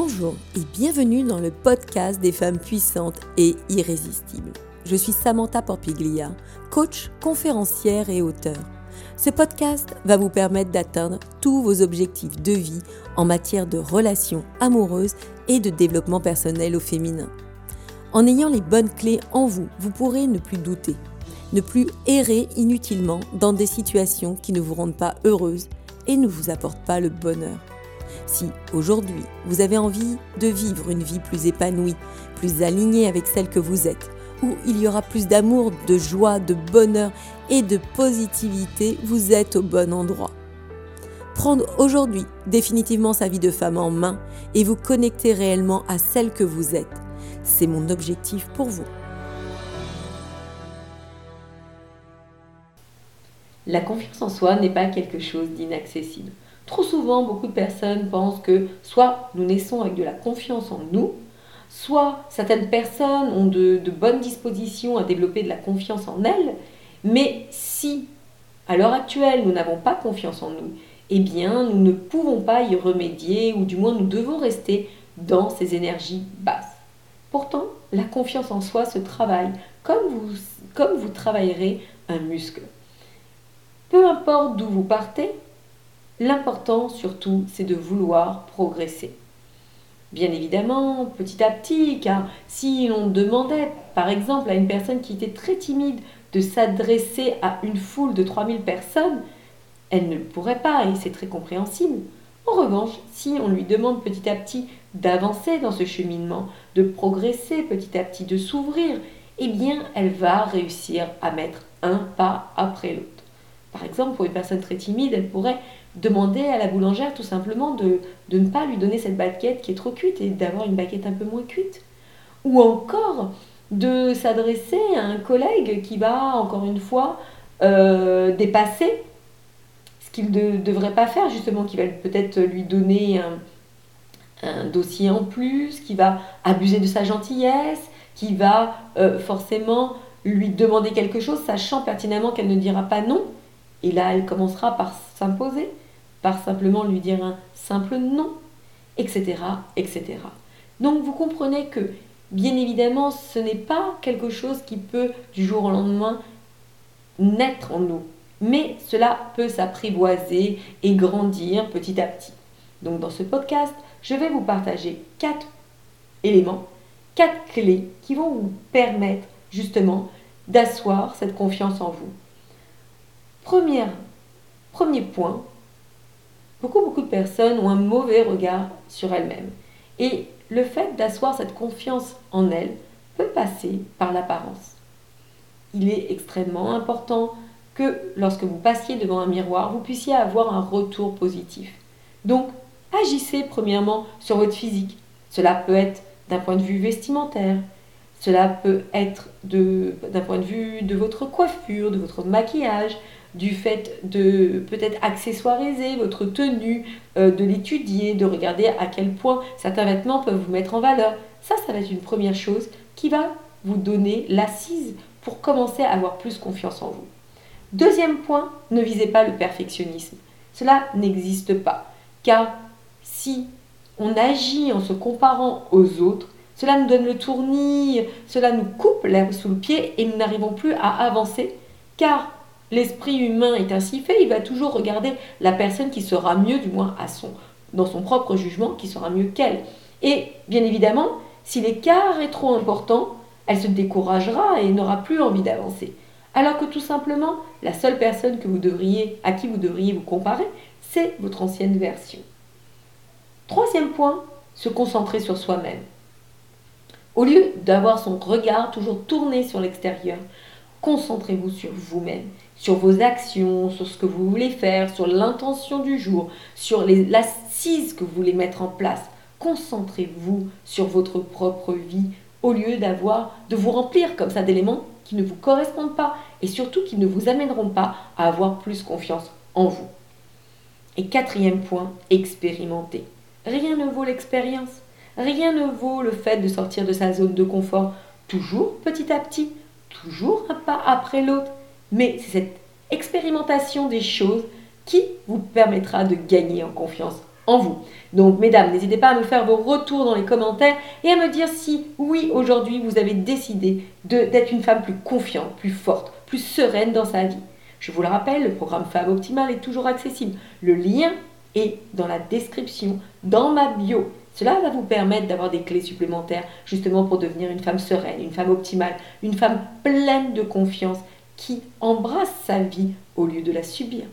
Bonjour et bienvenue dans le podcast des femmes puissantes et irrésistibles. Je suis Samantha Porpiglia, coach, conférencière et auteur. Ce podcast va vous permettre d'atteindre tous vos objectifs de vie en matière de relations amoureuses et de développement personnel au féminin. En ayant les bonnes clés en vous, vous pourrez ne plus douter, ne plus errer inutilement dans des situations qui ne vous rendent pas heureuse et ne vous apportent pas le bonheur. Si aujourd'hui vous avez envie de vivre une vie plus épanouie, plus alignée avec celle que vous êtes, où il y aura plus d'amour, de joie, de bonheur et de positivité, vous êtes au bon endroit. Prendre aujourd'hui définitivement sa vie de femme en main et vous connecter réellement à celle que vous êtes, c'est mon objectif pour vous. La confiance en soi n'est pas quelque chose d'inaccessible. Trop souvent, beaucoup de personnes pensent que soit nous naissons avec de la confiance en nous, soit certaines personnes ont de, bonnes dispositions à développer de la confiance en elles, mais si à l'heure actuelle nous n'avons pas confiance en nous, eh bien nous ne pouvons pas y remédier ou du moins nous devons rester dans ces énergies basses. Pourtant, la confiance en soi se travaille comme vous, comme vous travaillerez un muscle. Peu importe d'où vous partez, L'important surtout, c'est de vouloir progresser. Bien évidemment, petit à petit, car si l'on demandait, par exemple, à une personne qui était très timide de s'adresser à une foule de 3000 personnes, elle ne le pourrait pas et c'est très compréhensible. En revanche, si on lui demande petit à petit d'avancer dans ce cheminement, de progresser petit à petit, de s'ouvrir, eh bien, elle va réussir à mettre un pas après l'autre. Par exemple, pour une personne très timide, elle pourrait demander à la boulangère tout simplement de, de ne pas lui donner cette baguette qui est trop cuite et d'avoir une baguette un peu moins cuite. Ou encore de s'adresser à un collègue qui va, encore une fois, euh, dépasser ce qu'il ne devrait pas faire, justement, qui va peut-être lui donner un, dossier en plus, qui va abuser de sa gentillesse, qui va euh, forcément lui demander quelque chose, sachant pertinemment qu'elle ne dira pas non. Et là, elle commencera par s'imposer par simplement lui dire un simple non, etc., etc. Donc vous comprenez que, bien évidemment, ce n'est pas quelque chose qui peut du jour au lendemain naître en nous, mais cela peut s'apprivoiser et grandir petit à petit. Donc dans ce podcast, je vais vous partager quatre éléments, quatre clés qui vont vous permettre justement d'asseoir cette confiance en vous. Premier point, Beaucoup, beaucoup de personnes ont un mauvais regard sur elles-mêmes. Et le fait d'asseoir cette confiance en elles peut passer par l'apparence. Il est extrêmement important que lorsque vous passiez devant un miroir, vous puissiez avoir un retour positif. Donc, agissez premièrement sur votre physique. Cela peut être d'un point de vue vestimentaire, cela peut être d'un point de vue de votre coiffure, de votre maquillage, du fait de peut-être accessoiriser votre tenue, euh, de l'étudier, de regarder à quel point certains vêtements peuvent vous mettre en valeur. Ça, ça va être une première chose qui va vous donner l'assise pour commencer à avoir plus confiance en vous. Deuxième point, ne visez pas le perfectionnisme. Cela n'existe pas. Car si on agit en se comparant aux autres, cela nous donne le tournis, cela nous coupe l'herbe sous le pied et nous n'arrivons plus à avancer car L'esprit humain est ainsi fait, il va toujours regarder la personne qui sera mieux, du moins dans son propre jugement, qui sera mieux qu'elle. Et bien évidemment, si l'écart est trop important, elle se découragera et n'aura plus envie d'avancer. Alors que tout simplement, la seule personne que vous devriez, à qui vous devriez vous comparer, c'est votre ancienne version. Troisième point, se concentrer sur soi-même. Au lieu d'avoir son regard toujours tourné sur l'extérieur, concentrez-vous sur vous-même sur vos actions, sur ce que vous voulez faire, sur l'intention du jour, sur l'assise que vous voulez mettre en place. Concentrez-vous sur votre propre vie au lieu d'avoir de vous remplir comme ça d'éléments qui ne vous correspondent pas et surtout qui ne vous amèneront pas à avoir plus confiance en vous. Et quatrième point, expérimenter. Rien ne vaut l'expérience. Rien ne vaut le fait de sortir de sa zone de confort, toujours petit à petit, toujours un pas après l'autre. Mais c'est cette expérimentation des choses qui vous permettra de gagner en confiance en vous. Donc, mesdames, n'hésitez pas à me faire vos retours dans les commentaires et à me dire si, oui, aujourd'hui, vous avez décidé d'être une femme plus confiante, plus forte, plus sereine dans sa vie. Je vous le rappelle, le programme Femme Optimale est toujours accessible. Le lien est dans la description, dans ma bio. Cela va vous permettre d'avoir des clés supplémentaires justement pour devenir une femme sereine, une femme optimale, une femme pleine de confiance qui embrasse sa vie au lieu de la subir.